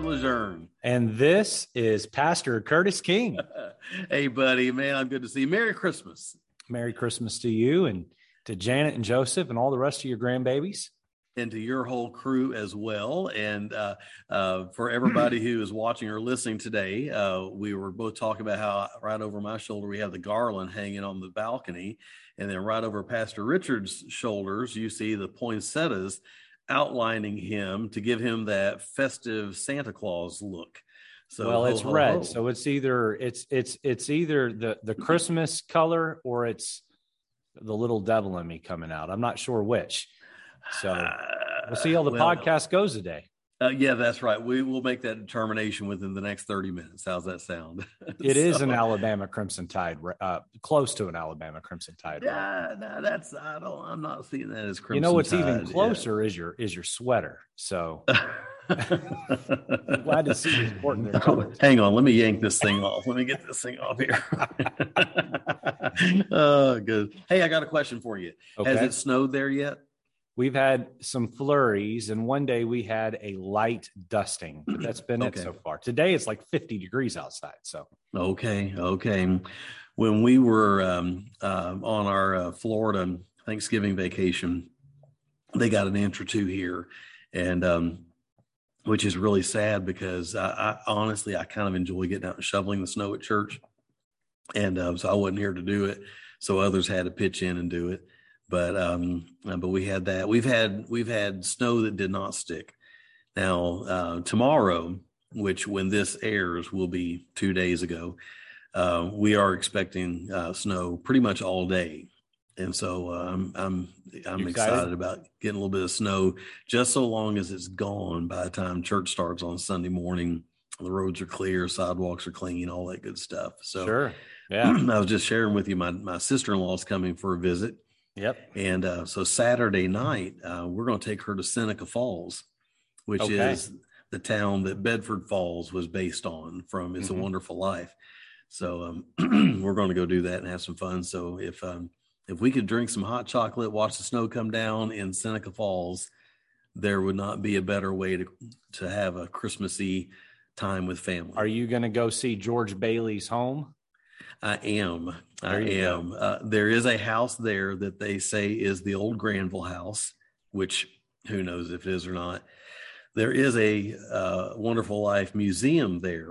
Lejeune. And this is Pastor Curtis King. hey, buddy, man, I'm good to see you. Merry Christmas. Merry Christmas to you and to Janet and Joseph and all the rest of your grandbabies. And to your whole crew as well. And uh, uh, for everybody who is watching or listening today, uh, we were both talking about how right over my shoulder we have the garland hanging on the balcony. And then right over Pastor Richard's shoulders, you see the poinsettias outlining him to give him that festive Santa Claus look. So well, it's ho, red, ho. so it's either it's it's it's either the the Christmas color or it's the little devil in me coming out. I'm not sure which. So we'll see how the well, podcast goes today. Uh, yeah, that's right. We will make that determination within the next 30 minutes. How's that sound? It so, is an Alabama Crimson Tide, uh, close to an Alabama Crimson Tide. Yeah, no, that's I don't. I'm not seeing that as Crimson. You know what's Tide, even closer yeah. is your is your sweater. So glad to see you supporting their colors. Hang on, let me yank this thing off. Let me get this thing off here. oh, good. Hey, I got a question for you. Okay. Has it snowed there yet? We've had some flurries, and one day we had a light dusting. But that's been okay. it so far. Today it's like 50 degrees outside. So okay, okay. When we were um, uh, on our uh, Florida Thanksgiving vacation, they got an inch or two here, and um, which is really sad because I, I, honestly I kind of enjoy getting out and shoveling the snow at church, and uh, so I wasn't here to do it, so others had to pitch in and do it but um, uh, but we had that. We've had we've had snow that did not stick. Now uh, tomorrow, which when this airs will be two days ago, uh, we are expecting uh, snow pretty much all day, and so uh, I'm I'm I'm excited? excited about getting a little bit of snow, just so long as it's gone by the time church starts on Sunday morning. The roads are clear, sidewalks are clean, all that good stuff. So sure. Yeah. I was just sharing with you my my sister in law is coming for a visit Yep. And uh, so Saturday night, uh, we're going to take her to Seneca Falls, which okay. is the town that Bedford Falls was based on from It's mm-hmm. a Wonderful Life. So um, we're going to go do that and have some fun. So if um, if we could drink some hot chocolate, watch the snow come down in Seneca Falls, there would not be a better way to to have a Christmassy time with family. Are you going to go see George Bailey's home? I am. I am. Uh, there is a house there that they say is the old Granville house, which who knows if it is or not. There is a uh, Wonderful Life museum there,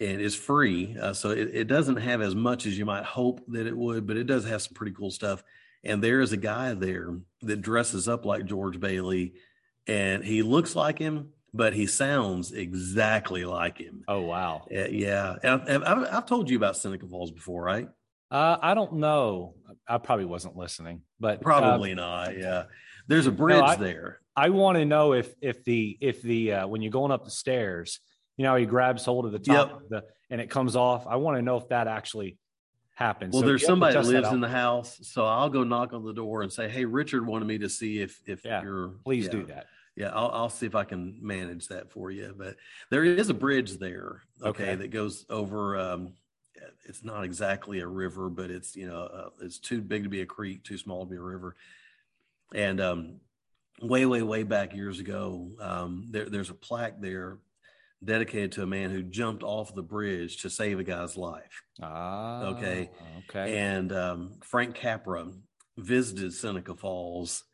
and it's free. Uh, so it, it doesn't have as much as you might hope that it would, but it does have some pretty cool stuff. And there is a guy there that dresses up like George Bailey, and he looks like him, but he sounds exactly like him. Oh wow! Uh, yeah, I've, I've, I've, told you about Seneca Falls before, right? Uh, I don't know. I probably wasn't listening, but probably uh, not. Yeah, there's a bridge no, I, there. I want to know if if the if the uh, when you're going up the stairs, you know, he grabs hold of the top yep. of the and it comes off. I want to know if that actually happens. Well, so there's somebody that lives in the house, so I'll go knock on the door and say, "Hey, Richard wanted me to see if if yeah, you're please yeah. do that." yeah, I'll, I'll see if I can manage that for you. But there is a bridge there, okay, okay. that goes over. Um, it's not exactly a river, but it's you know uh, it's too big to be a creek, too small to be a river. And um, way, way, way back years ago, um, there, there's a plaque there dedicated to a man who jumped off the bridge to save a guy's life. Ah, okay, okay. And um, Frank Capra visited Seneca Falls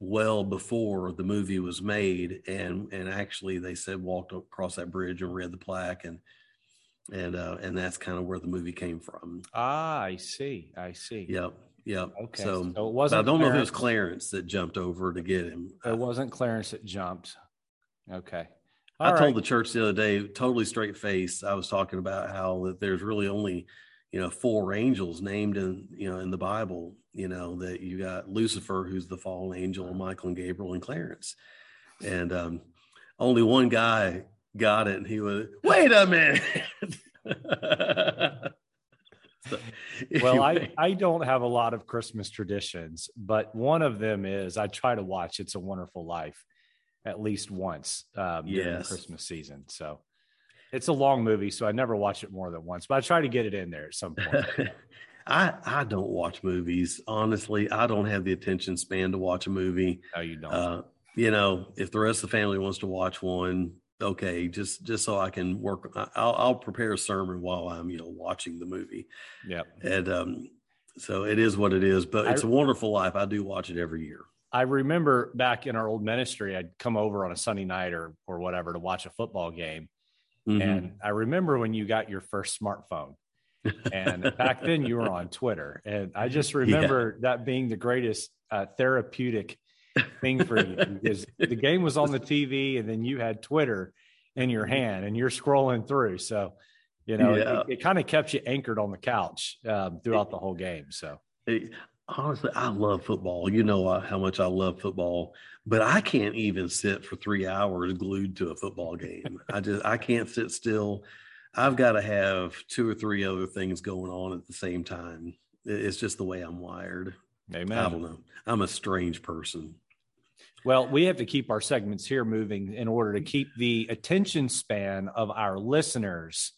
well before the movie was made and and actually they said walked across that bridge and read the plaque and and uh and that's kind of where the movie came from. Ah i see i see. Yep yep okay so, so it wasn't i don't clarence. know if it was clarence that jumped over to get him. It wasn't clarence that jumped. Okay. All i right. told the church the other day totally straight face i was talking about how that there's really only you know four angels named in you know in the bible you know that you got lucifer who's the fallen angel michael and gabriel and clarence. And um only one guy got it and he was wait a minute so, well i i don't have a lot of christmas traditions but one of them is i try to watch it's a wonderful life at least once um yes. during the christmas season so it's a long movie, so I never watch it more than once, but I try to get it in there at some point. I I don't watch movies honestly. I don't have the attention span to watch a movie. No, you don't. Uh, you know, if the rest of the family wants to watch one, okay, just just so I can work. I'll, I'll prepare a sermon while I'm you know watching the movie. Yeah, and um, so it is what it is. But it's I, a wonderful life. I do watch it every year. I remember back in our old ministry, I'd come over on a Sunday night or or whatever to watch a football game, mm-hmm. and I remember when you got your first smartphone. and back then you were on Twitter, and I just remember yeah. that being the greatest uh, therapeutic thing for you because the game was on the TV and then you had Twitter in your hand and you're scrolling through. So, you know, yeah. it, it kind of kept you anchored on the couch um, throughout the whole game. So, it, honestly, I love football. You know uh, how much I love football, but I can't even sit for three hours glued to a football game. I just, I can't sit still. I've got to have two or three other things going on at the same time. It's just the way I'm wired. Amen. I don't know. I'm a strange person. Well, we have to keep our segments here moving in order to keep the attention span of our listeners,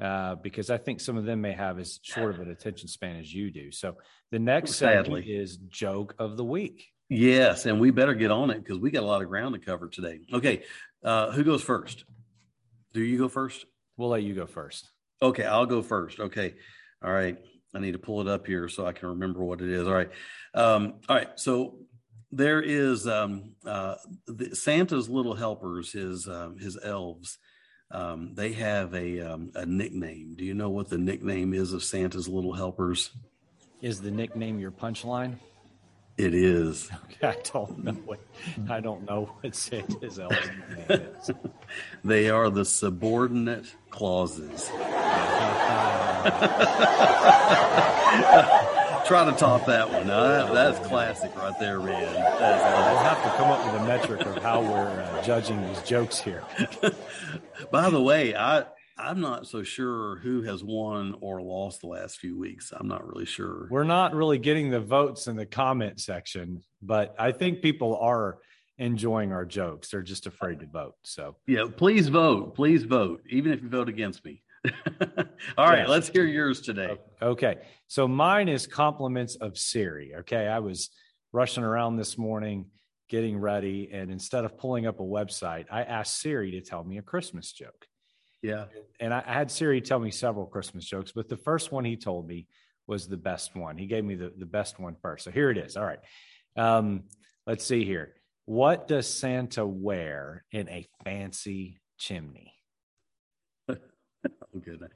uh, because I think some of them may have as short of an attention span as you do. So the next Sadly. segment is joke of the week. Yes, and we better get on it because we got a lot of ground to cover today. Okay, uh, who goes first? Do you go first? We'll let you go first. Okay, I'll go first. Okay, all right. I need to pull it up here so I can remember what it is. All right, um, all right. So there is um, uh, the, Santa's little helpers, his um, his elves. Um, they have a um, a nickname. Do you know what the nickname is of Santa's little helpers? Is the nickname your punchline? It is. I don't know what I don't know what Santa's elves name is. they are the subordinate clauses. Try to top that one. That's classic right there, man. we'll have to come up with a metric of how we're uh, judging these jokes here. By the way, I I'm not so sure who has won or lost the last few weeks. I'm not really sure. We're not really getting the votes in the comment section, but I think people are enjoying our jokes. They're just afraid to vote. So, yeah, please vote. Please vote, even if you vote against me. All right, let's hear yours today. Okay. So mine is compliments of Siri. Okay. I was rushing around this morning getting ready, and instead of pulling up a website, I asked Siri to tell me a Christmas joke. Yeah. And I had Siri tell me several Christmas jokes, but the first one he told me was the best one. He gave me the, the best one first. So here it is. All right. Um, let's see here. What does Santa wear in a fancy chimney? Oh, good.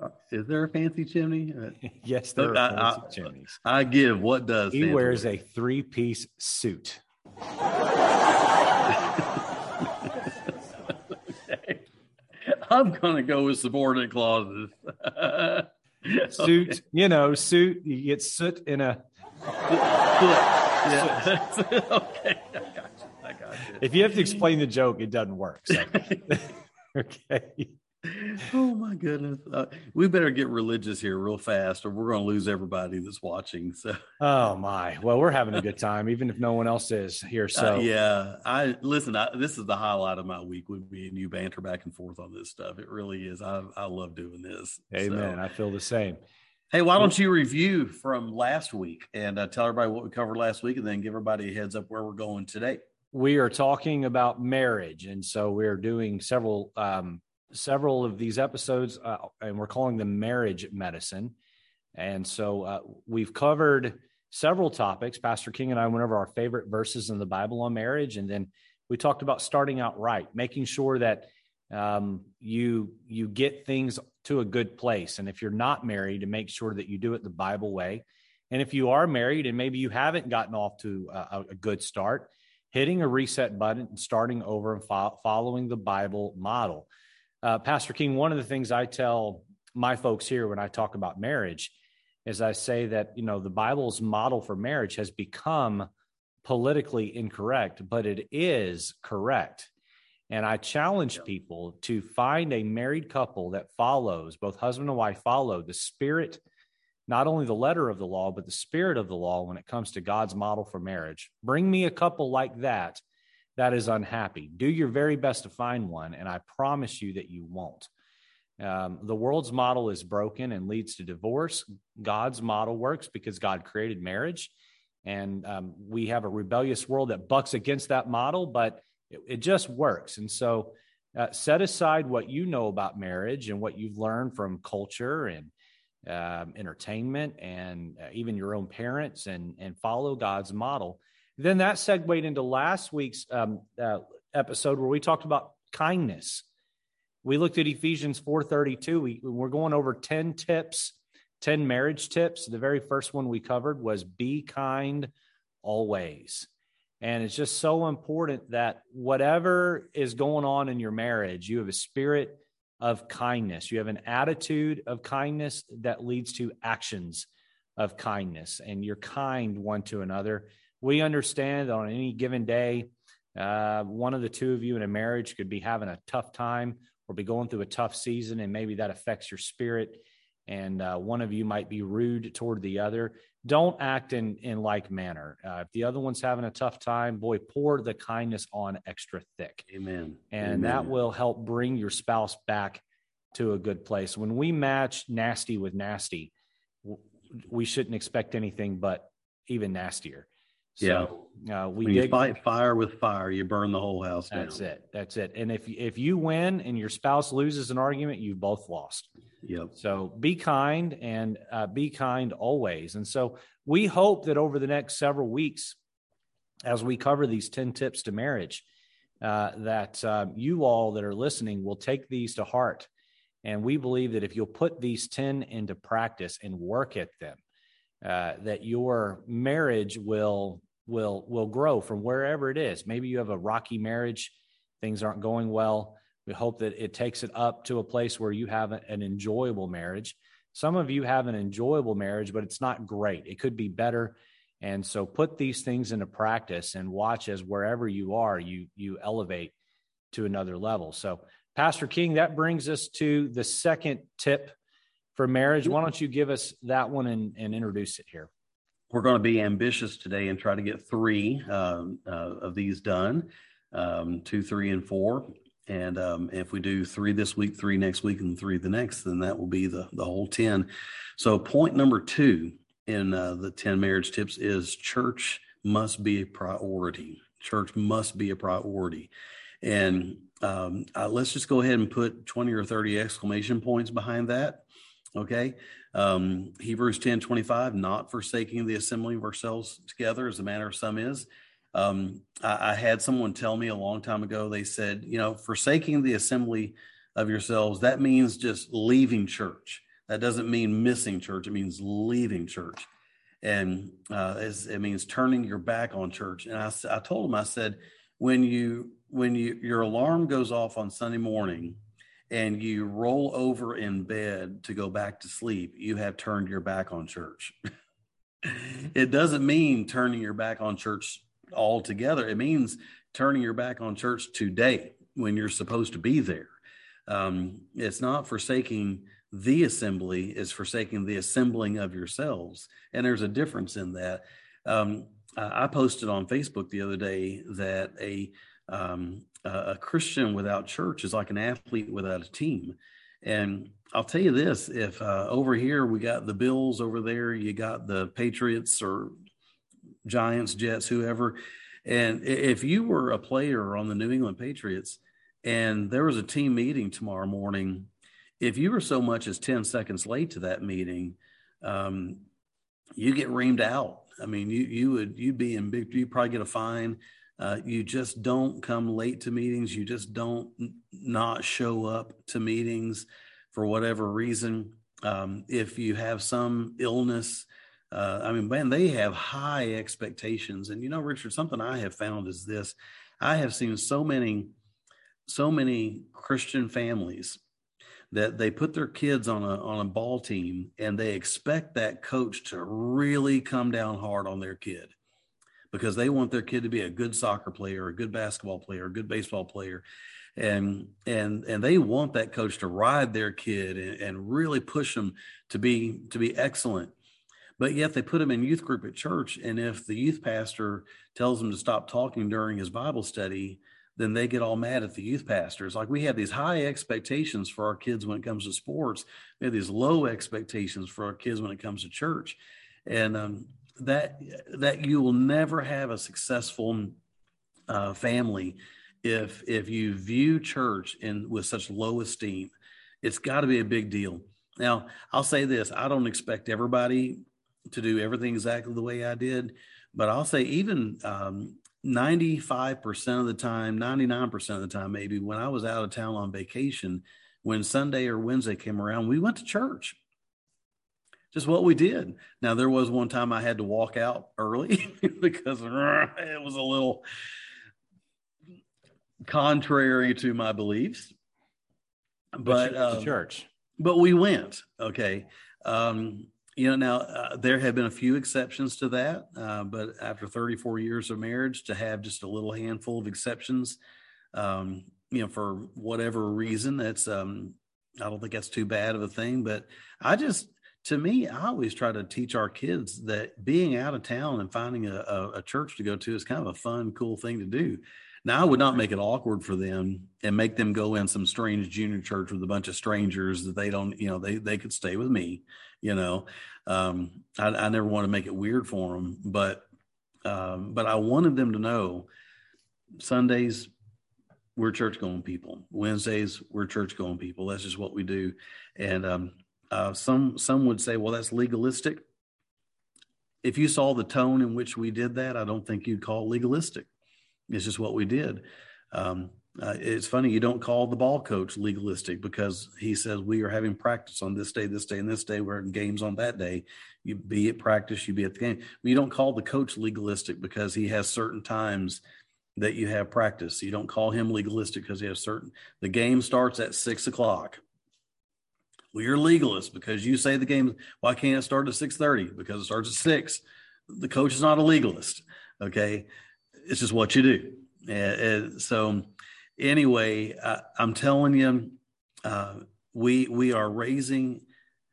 Uh, is there a fancy chimney? Uh, yes, there are I, fancy I, chimneys. I give. What does he Santa wears wear? a three-piece suit? okay. I'm gonna go with subordinate clauses. suit, you know, suit. You get soot in a. Yeah. okay, I got you. I got you. If you have to explain the joke, it doesn't work. So. okay oh my goodness uh, we better get religious here real fast or we're going to lose everybody that's watching so. Oh my well we're having a good time even if no one else is here uh, so. uh, yeah i listen I, this is the highlight of my week with me and you banter back and forth on this stuff it really is i, I love doing this amen so. i feel the same. Hey why don't you review from last week and uh, tell everybody what we covered last week and then give everybody a heads up where we're going today. We are talking about marriage and so we're doing several um, several of these episodes, uh, and we're calling them marriage medicine. And so uh, we've covered several topics. Pastor King and I went over our favorite verses in the Bible on marriage, and then we talked about starting out right, making sure that um, you you get things to a good place. And if you're not married, to make sure that you do it the Bible way. And if you are married and maybe you haven't gotten off to a, a good start, hitting a reset button and starting over and fo- following the Bible model. Uh, Pastor King, one of the things I tell my folks here when I talk about marriage is I say that, you know, the Bible's model for marriage has become politically incorrect, but it is correct. And I challenge people to find a married couple that follows, both husband and wife follow the spirit, not only the letter of the law, but the spirit of the law when it comes to God's model for marriage. Bring me a couple like that that is unhappy. Do your very best to find one, and I promise you that you won't. Um, the world's model is broken and leads to divorce. God's model works because God created marriage. And um, we have a rebellious world that bucks against that model, but it, it just works. And so uh, set aside what you know about marriage and what you've learned from culture and um, entertainment and uh, even your own parents and and follow God's model. Then that segued into last week's um, uh, episode where we talked about kindness. We looked at Ephesians 4:32. We, we're going over 10 tips, 10 marriage tips. The very first one we covered was be kind always. And it's just so important that whatever is going on in your marriage, you have a spirit of kindness. You have an attitude of kindness that leads to actions of kindness, and you're kind one to another. We understand that on any given day, uh, one of the two of you in a marriage could be having a tough time or be going through a tough season, and maybe that affects your spirit. And uh, one of you might be rude toward the other. Don't act in in like manner. Uh, if the other one's having a tough time, boy, pour the kindness on extra thick. Amen. And Amen. that will help bring your spouse back to a good place. When we match nasty with nasty, we shouldn't expect anything but even nastier. So, yeah. Uh, we when you fight fire with fire, you burn the whole house down. That's it. That's it. And if if you win and your spouse loses an argument, you both lost. Yep. So be kind and uh, be kind always. And so we hope that over the next several weeks, as we cover these ten tips to marriage, uh, that uh, you all that are listening will take these to heart. And we believe that if you'll put these ten into practice and work at them, uh, that your marriage will will will grow from wherever it is. Maybe you have a rocky marriage, things aren't going well. We hope that it takes it up to a place where you have an enjoyable marriage. Some of you have an enjoyable marriage, but it's not great. It could be better. And so put these things into practice and watch as wherever you are, you you elevate to another level. So Pastor King, that brings us to the second tip for marriage. Why don't you give us that one and, and introduce it here? We're going to be ambitious today and try to get three um, uh, of these done um, two, three, and four. And um, if we do three this week, three next week, and three the next, then that will be the, the whole 10. So, point number two in uh, the 10 marriage tips is church must be a priority. Church must be a priority. And um, uh, let's just go ahead and put 20 or 30 exclamation points behind that. Okay. Um, Hebrews 10 25, not forsaking the assembling of ourselves together as the manner of some is. Um, I, I, had someone tell me a long time ago, they said, you know, forsaking the assembly of yourselves, that means just leaving church. That doesn't mean missing church, it means leaving church. And uh, it means turning your back on church. And I, I told him, I said, when you when you your alarm goes off on Sunday morning and you roll over in bed to go back to sleep, you have turned your back on church. it doesn't mean turning your back on church altogether. It means turning your back on church today when you're supposed to be there. Um, it's not forsaking the assembly, it's forsaking the assembling of yourselves. And there's a difference in that. Um, I posted on Facebook the other day that a um, a Christian without church is like an athlete without a team. And I'll tell you this: if uh, over here we got the Bills, over there you got the Patriots or Giants, Jets, whoever, and if you were a player on the New England Patriots and there was a team meeting tomorrow morning, if you were so much as ten seconds late to that meeting, um, you get reamed out. I mean, you you would you'd be in big. You probably get a fine. Uh, you just don't come late to meetings. You just don't not show up to meetings for whatever reason. Um, if you have some illness, uh, I mean, man, they have high expectations. And you know, Richard, something I have found is this: I have seen so many, so many Christian families that they put their kids on a on a ball team and they expect that coach to really come down hard on their kid because they want their kid to be a good soccer player, a good basketball player, a good baseball player. And and and they want that coach to ride their kid and, and really push them to be to be excellent. But yet they put them in youth group at church. And if the youth pastor tells them to stop talking during his Bible study, then they get all mad at the youth pastors. Like we have these high expectations for our kids when it comes to sports. We have these low expectations for our kids when it comes to church. And um, that that you will never have a successful uh, family if if you view church in with such low esteem, it's got to be a big deal. Now, I'll say this: I don't expect everybody to do everything exactly the way I did, but I'll say even um, 95% of the time, 99% of the time, maybe when I was out of town on vacation, when Sunday or Wednesday came around, we went to church. Just what we did. Now, there was one time I had to walk out early because it was a little contrary to my beliefs. But, but um, church. But we went. Okay. Um, you know, now uh, there have been a few exceptions to that, uh, but after 34 years of marriage, to have just a little handful of exceptions, um, you know, for whatever reason, that's um, I don't think that's too bad of a thing. But I just, to me, I always try to teach our kids that being out of town and finding a, a, a church to go to is kind of a fun, cool thing to do. Now, I would not make it awkward for them and make them go in some strange junior church with a bunch of strangers that they don't, you know, they they could stay with me, you know. Um, I, I never want to make it weird for them, but um, but I wanted them to know Sundays we're church going people. Wednesdays we're church going people. That's just what we do. And um, uh, some some would say, well, that's legalistic. If you saw the tone in which we did that, I don't think you'd call legalistic. It's just what we did. Um, uh, it's funny you don't call the ball coach legalistic because he says we are having practice on this day, this day, and this day. We're in games on that day. You be at practice, you be at the game. You don't call the coach legalistic because he has certain times that you have practice. You don't call him legalistic because he has certain. The game starts at six o'clock. Well, you're legalist because you say the game. Why can't it start at six thirty? Because it starts at six. The coach is not a legalist. Okay, it's just what you do. And, so, anyway, I, am telling you, uh, we we are raising.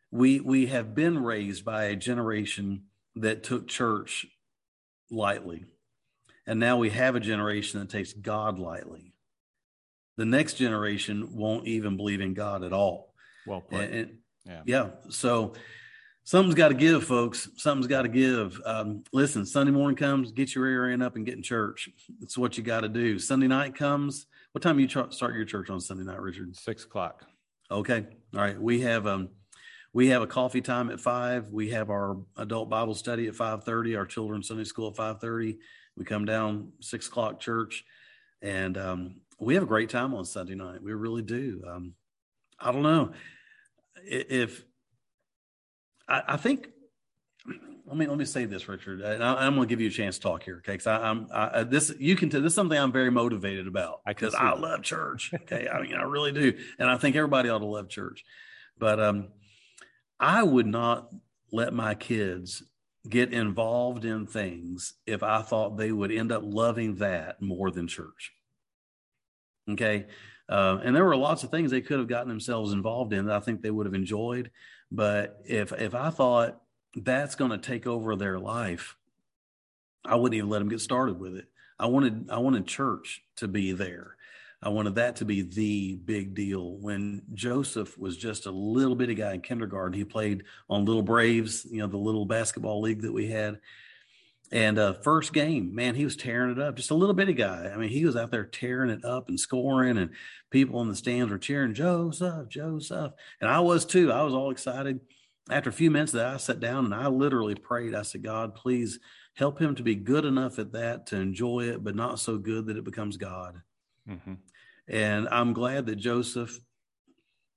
We we have been raised by a generation that took church lightly, and now we have a generation that takes God lightly. The next generation won't even believe in God at all. Well, put. And, and, yeah. Yeah. So something's got to give, folks. Something's got to give. Um, listen, Sunday morning comes, get your ear in up and get in church. It's what you got to do. Sunday night comes. What time you ch- start your church on Sunday night, Richard? Six o'clock. Okay. All right. We have um, we have a coffee time at five. We have our adult Bible study at five thirty. Our children's Sunday school at five thirty. We come down six o'clock church, and um, we have a great time on Sunday night. We really do. Um, I don't know if I, I think let me let me say this, Richard, and I, am going to give you a chance to talk here, okay? Because I'm I, this you can tell this is something I'm very motivated about because I, I love church. Okay, I mean I really do, and I think everybody ought to love church. But um, I would not let my kids get involved in things if I thought they would end up loving that more than church. Okay, uh, and there were lots of things they could have gotten themselves involved in that I think they would have enjoyed. But if if I thought that's going to take over their life, I wouldn't even let them get started with it. I wanted I wanted church to be there. I wanted that to be the big deal. When Joseph was just a little bitty guy in kindergarten, he played on Little Braves, you know, the little basketball league that we had. And uh, first game, man, he was tearing it up. Just a little bitty guy. I mean, he was out there tearing it up and scoring, and people in the stands were cheering Joseph, Joseph, and I was too. I was all excited. After a few minutes, that I sat down and I literally prayed. I said, God, please help him to be good enough at that to enjoy it, but not so good that it becomes God. Mm-hmm. And I'm glad that Joseph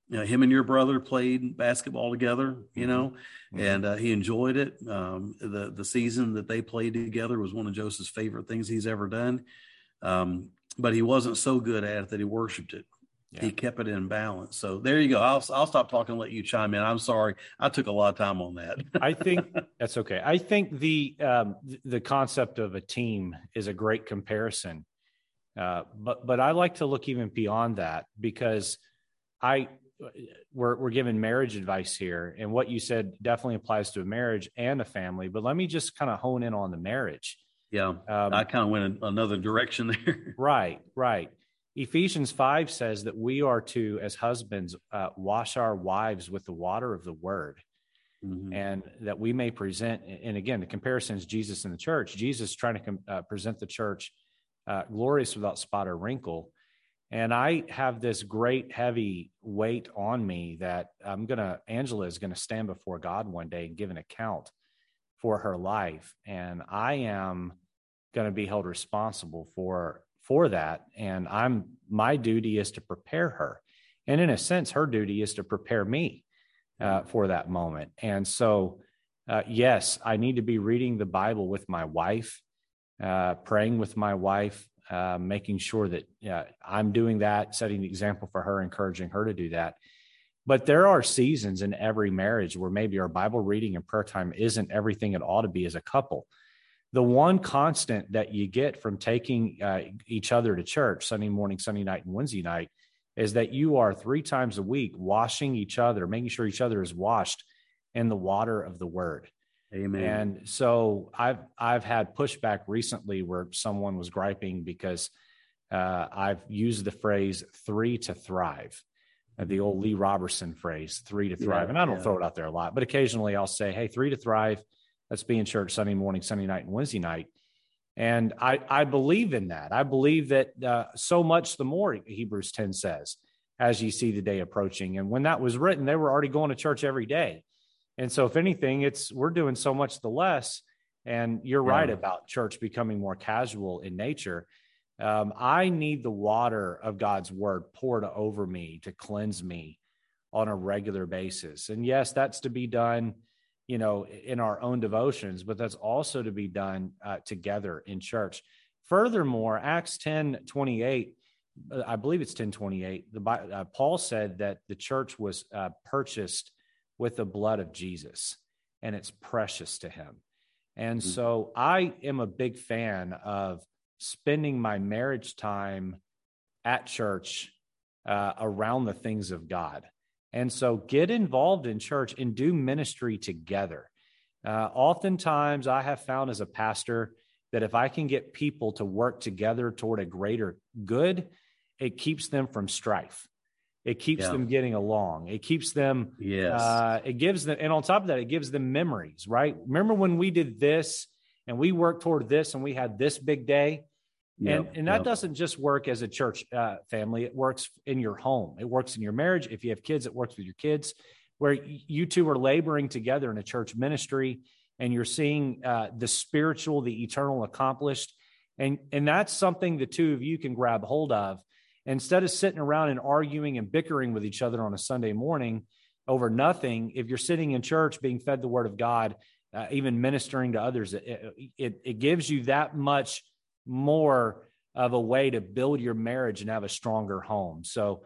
you know, him and your brother played basketball together, you know, mm-hmm. and uh, he enjoyed it. Um, the the season that they played together was one of Joseph's favorite things he's ever done. Um, but he wasn't so good at it that he worshipped it. Yeah. He kept it in balance. So there you go. I'll I'll stop talking and let you chime in. I'm sorry, I took a lot of time on that. I think that's okay. I think the um, the concept of a team is a great comparison, uh, but but I like to look even beyond that because I we're we're giving marriage advice here, and what you said definitely applies to a marriage and a family. But let me just kind of hone in on the marriage. Yeah, um, I kind of went in another direction there. right, right. Ephesians five says that we are to, as husbands, uh, wash our wives with the water of the word. Mm-hmm. And that we may present, and again, the comparison is Jesus in the church. Jesus trying to uh, present the church uh, glorious without spot or wrinkle. And I have this great heavy weight on me that I'm going to, Angela is going to stand before God one day and give an account for her life. And I am going to be held responsible for for that. And i'm my duty is to prepare her. And in a sense her duty is to prepare me uh, for that moment. And so uh, yes i need to be reading the bible with my wife uh, praying with my wife uh, making sure that yeah, i'm doing that setting the example for her encouraging her to do that but there are seasons in every marriage where maybe our bible reading and prayer time isn't everything it ought to be as a couple the one constant that you get from taking uh, each other to church Sunday morning, Sunday night, and Wednesday night is that you are three times a week washing each other, making sure each other is washed in the water of the word. Amen. And so I've I've had pushback recently where someone was griping because uh, I've used the phrase three to thrive, uh, the old Lee Roberson phrase, three to thrive. Yeah, and I don't yeah. throw it out there a lot, but occasionally I'll say, hey, three to thrive Let's be in church Sunday morning, Sunday night, and Wednesday night. And I, I believe in that. I believe that uh, so much the more, Hebrews 10 says, as you see the day approaching. And when that was written, they were already going to church every day. And so, if anything, it's we're doing so much the less. And you're yeah. right about church becoming more casual in nature. Um, I need the water of God's word poured over me to cleanse me on a regular basis. And yes, that's to be done you know, in our own devotions, but that's also to be done uh, together in church. Furthermore, Acts 10 28, uh, I believe it's 10 28, the, uh, Paul said that the church was uh, purchased with the blood of Jesus and it's precious to him. And mm-hmm. so I am a big fan of spending my marriage time at church uh, around the things of God. And so get involved in church and do ministry together. Uh, oftentimes, I have found as a pastor that if I can get people to work together toward a greater good, it keeps them from strife. It keeps yeah. them getting along. It keeps them, yes. Uh, it gives them, and on top of that, it gives them memories, right? Remember when we did this and we worked toward this and we had this big day? Yep, and and that yep. doesn't just work as a church uh, family. It works in your home. It works in your marriage. If you have kids, it works with your kids, where you two are laboring together in a church ministry, and you're seeing uh, the spiritual, the eternal accomplished, and and that's something the two of you can grab hold of instead of sitting around and arguing and bickering with each other on a Sunday morning over nothing. If you're sitting in church being fed the Word of God, uh, even ministering to others, it, it, it gives you that much more of a way to build your marriage and have a stronger home. So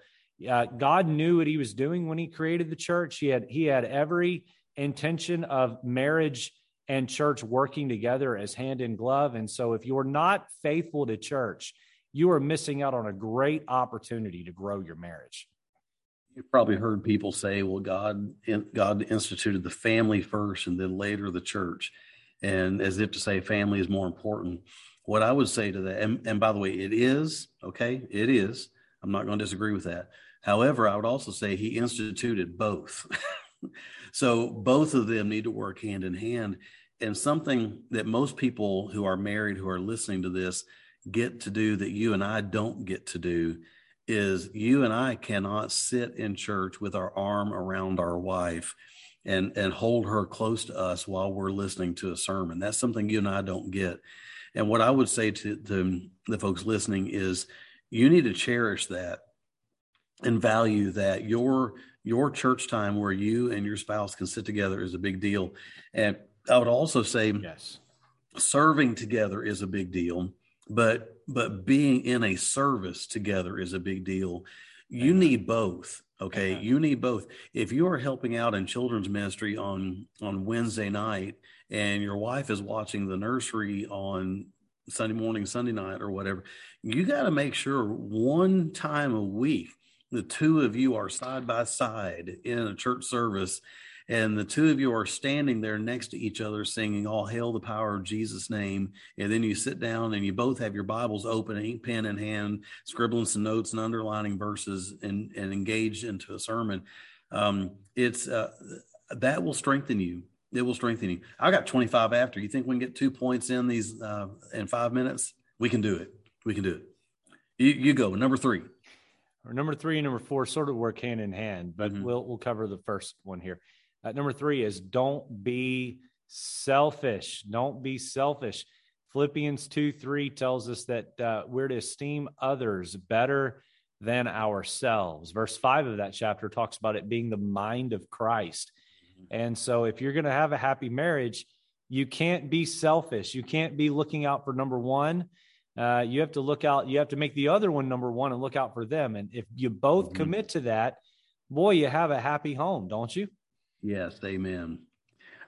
uh, God knew what he was doing when he created the church. He had he had every intention of marriage and church working together as hand in glove. And so if you're not faithful to church, you are missing out on a great opportunity to grow your marriage. You've probably heard people say, well, God, God instituted the family first and then later the church. And as if to say family is more important what I would say to that, and, and by the way, it is okay, it is. I'm not going to disagree with that. However, I would also say he instituted both. so both of them need to work hand in hand. And something that most people who are married who are listening to this get to do that you and I don't get to do is you and I cannot sit in church with our arm around our wife and and hold her close to us while we're listening to a sermon. That's something you and I don't get. And what I would say to, to the folks listening is you need to cherish that and value that your your church time where you and your spouse can sit together is a big deal. And I would also say yes, serving together is a big deal, but but being in a service together is a big deal. You Amen. need both. Okay. Amen. You need both. If you are helping out in children's ministry on on Wednesday night and your wife is watching the nursery on Sunday morning, Sunday night, or whatever, you got to make sure one time a week the two of you are side by side in a church service and the two of you are standing there next to each other singing all hail the power of jesus name and then you sit down and you both have your bibles open ink pen in hand scribbling some notes and underlining verses and, and engaged into a sermon um, it's uh, that will strengthen you it will strengthen you. I got 25 after. You think we can get two points in these uh, in five minutes? We can do it. We can do it. You, you go. Number three. Or number three and number four sort of work hand in hand, but mm-hmm. we'll we'll cover the first one here. Uh, number three is don't be selfish. Don't be selfish. Philippians 2 3 tells us that uh, we're to esteem others better than ourselves. Verse 5 of that chapter talks about it being the mind of Christ. Mm-hmm. And so, if you're going to have a happy marriage, you can't be selfish. You can't be looking out for number one. Uh, you have to look out, you have to make the other one number one and look out for them. And if you both mm-hmm. commit to that, boy, you have a happy home, don't you? Yes, amen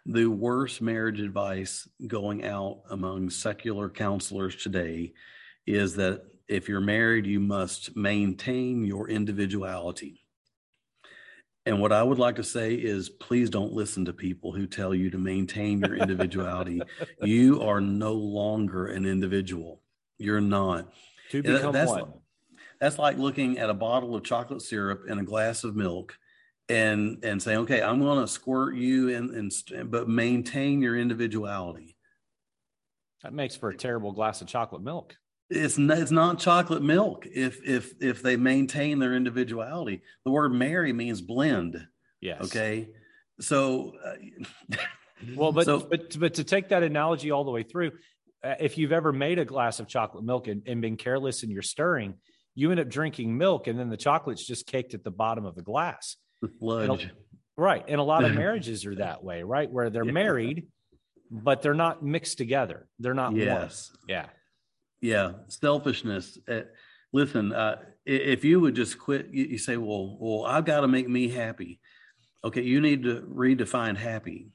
the worst marriage advice going out among secular counselors today is that if you're married, you must maintain your individuality. And what I would like to say is please don't listen to people who tell you to maintain your individuality. you are no longer an individual. You're not. To become that's, one. That's like looking at a bottle of chocolate syrup and a glass of milk and and say, okay, I'm going to squirt you and and but maintain your individuality. That makes for a terrible glass of chocolate milk. It's not, it's not chocolate milk if if if they maintain their individuality. The word marry means blend. Yes. Okay. So. Uh, well, but so, but but to take that analogy all the way through, uh, if you've ever made a glass of chocolate milk and, and been careless in your stirring, you end up drinking milk, and then the chocolate's just caked at the bottom of the glass. Sludge. Right. And a lot of marriages are that way, right? Where they're yeah. married, but they're not mixed together. They're not yes. One. Yeah. Yeah. Selfishness. Uh, listen, uh, if you would just quit, you, you say, well, well, I've got to make me happy. Okay. You need to redefine happy.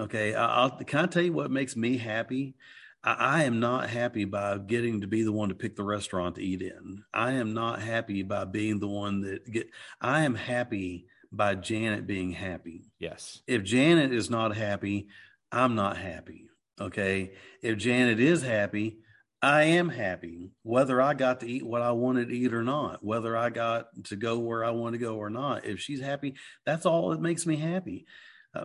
Okay. I'll, can I tell you what makes me happy? I, am not happy by getting to be the one to pick the restaurant to eat in. I am not happy by being the one that get, I am happy by Janet being happy. Yes. If Janet is not happy, I'm not happy. Okay. If Janet is happy, I am happy, whether I got to eat what I wanted to eat or not, whether I got to go where I want to go or not. If she's happy, that's all that makes me happy. Uh,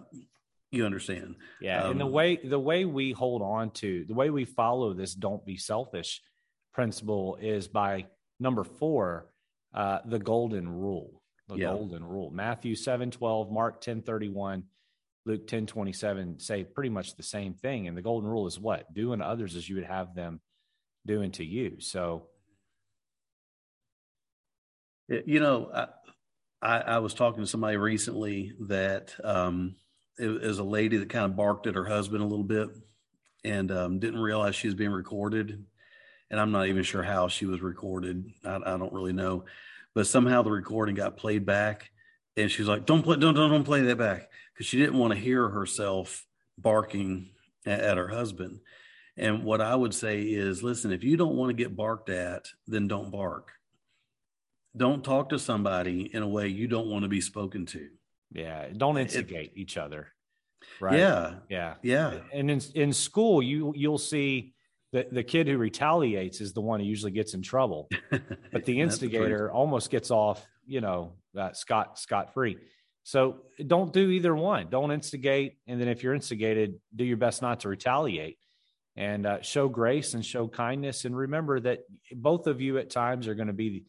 you understand? Yeah. Um, and the um, way the way we hold on to the way we follow this "don't be selfish" principle is by number four, uh, the golden rule the yeah. golden rule. Matthew 7 12, Mark 10 31, Luke 10 27 say pretty much the same thing. And the golden rule is what? Do unto others as you would have them doing to you. So, you know, I, I, I was talking to somebody recently that um, it was a lady that kind of barked at her husband a little bit and um, didn't realize she was being recorded. And I'm not even sure how she was recorded. I, I don't really know but somehow the recording got played back and she was like don't play don't don't, don't play that back because she didn't want to hear herself barking at, at, her husband. And what i would say is listen if you don't want to get barked at then don't bark. Don't talk to somebody in a way you don't want to be spoken to. Yeah don't instigate it, each other right? Yeah. Yeah. Yeah. And in in school you you'll see the, the kid who retaliates is the one who usually gets in trouble, but the instigator almost gets off, you know, uh, scot scot free. So don't do either one. Don't instigate, and then if you're instigated, do your best not to retaliate, and uh, show grace and show kindness. And remember that both of you at times are going to be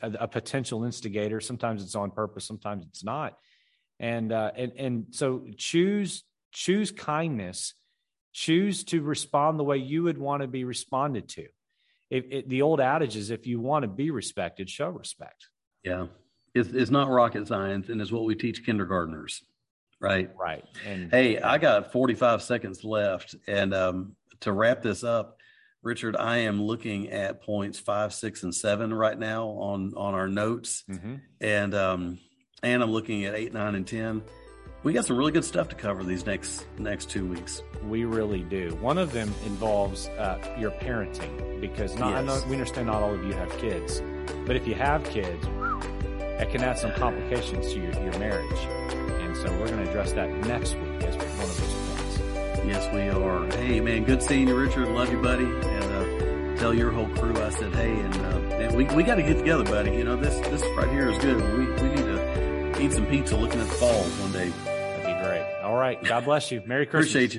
a potential instigator. Sometimes it's on purpose, sometimes it's not. And uh, and and so choose choose kindness choose to respond the way you would want to be responded to. If, it, the old adage is if you want to be respected, show respect. Yeah. It's, it's not rocket science, and it's what we teach kindergartners, right? Right. And hey, I got 45 seconds left. And um, to wrap this up, Richard, I am looking at points five, six, and seven right now on on our notes, mm-hmm. and um, and I'm looking at eight, nine, and ten we got some really good stuff to cover these next next two weeks. We really do. One of them involves uh, your parenting because not, yes. know, we understand not all of you have kids, but if you have kids, it can add some complications to your, your marriage. And so we're going to address that next week as one of those points. Yes, we are. Hey, man, good seeing you, Richard. Love you, buddy. And uh, tell your whole crew I said hey, and uh, man, we we got to get together, buddy. You know this this right here is good. We we need eat some pizza looking at the falls one day. That'd be great. All right. God bless you. Merry Christmas. Appreciate you.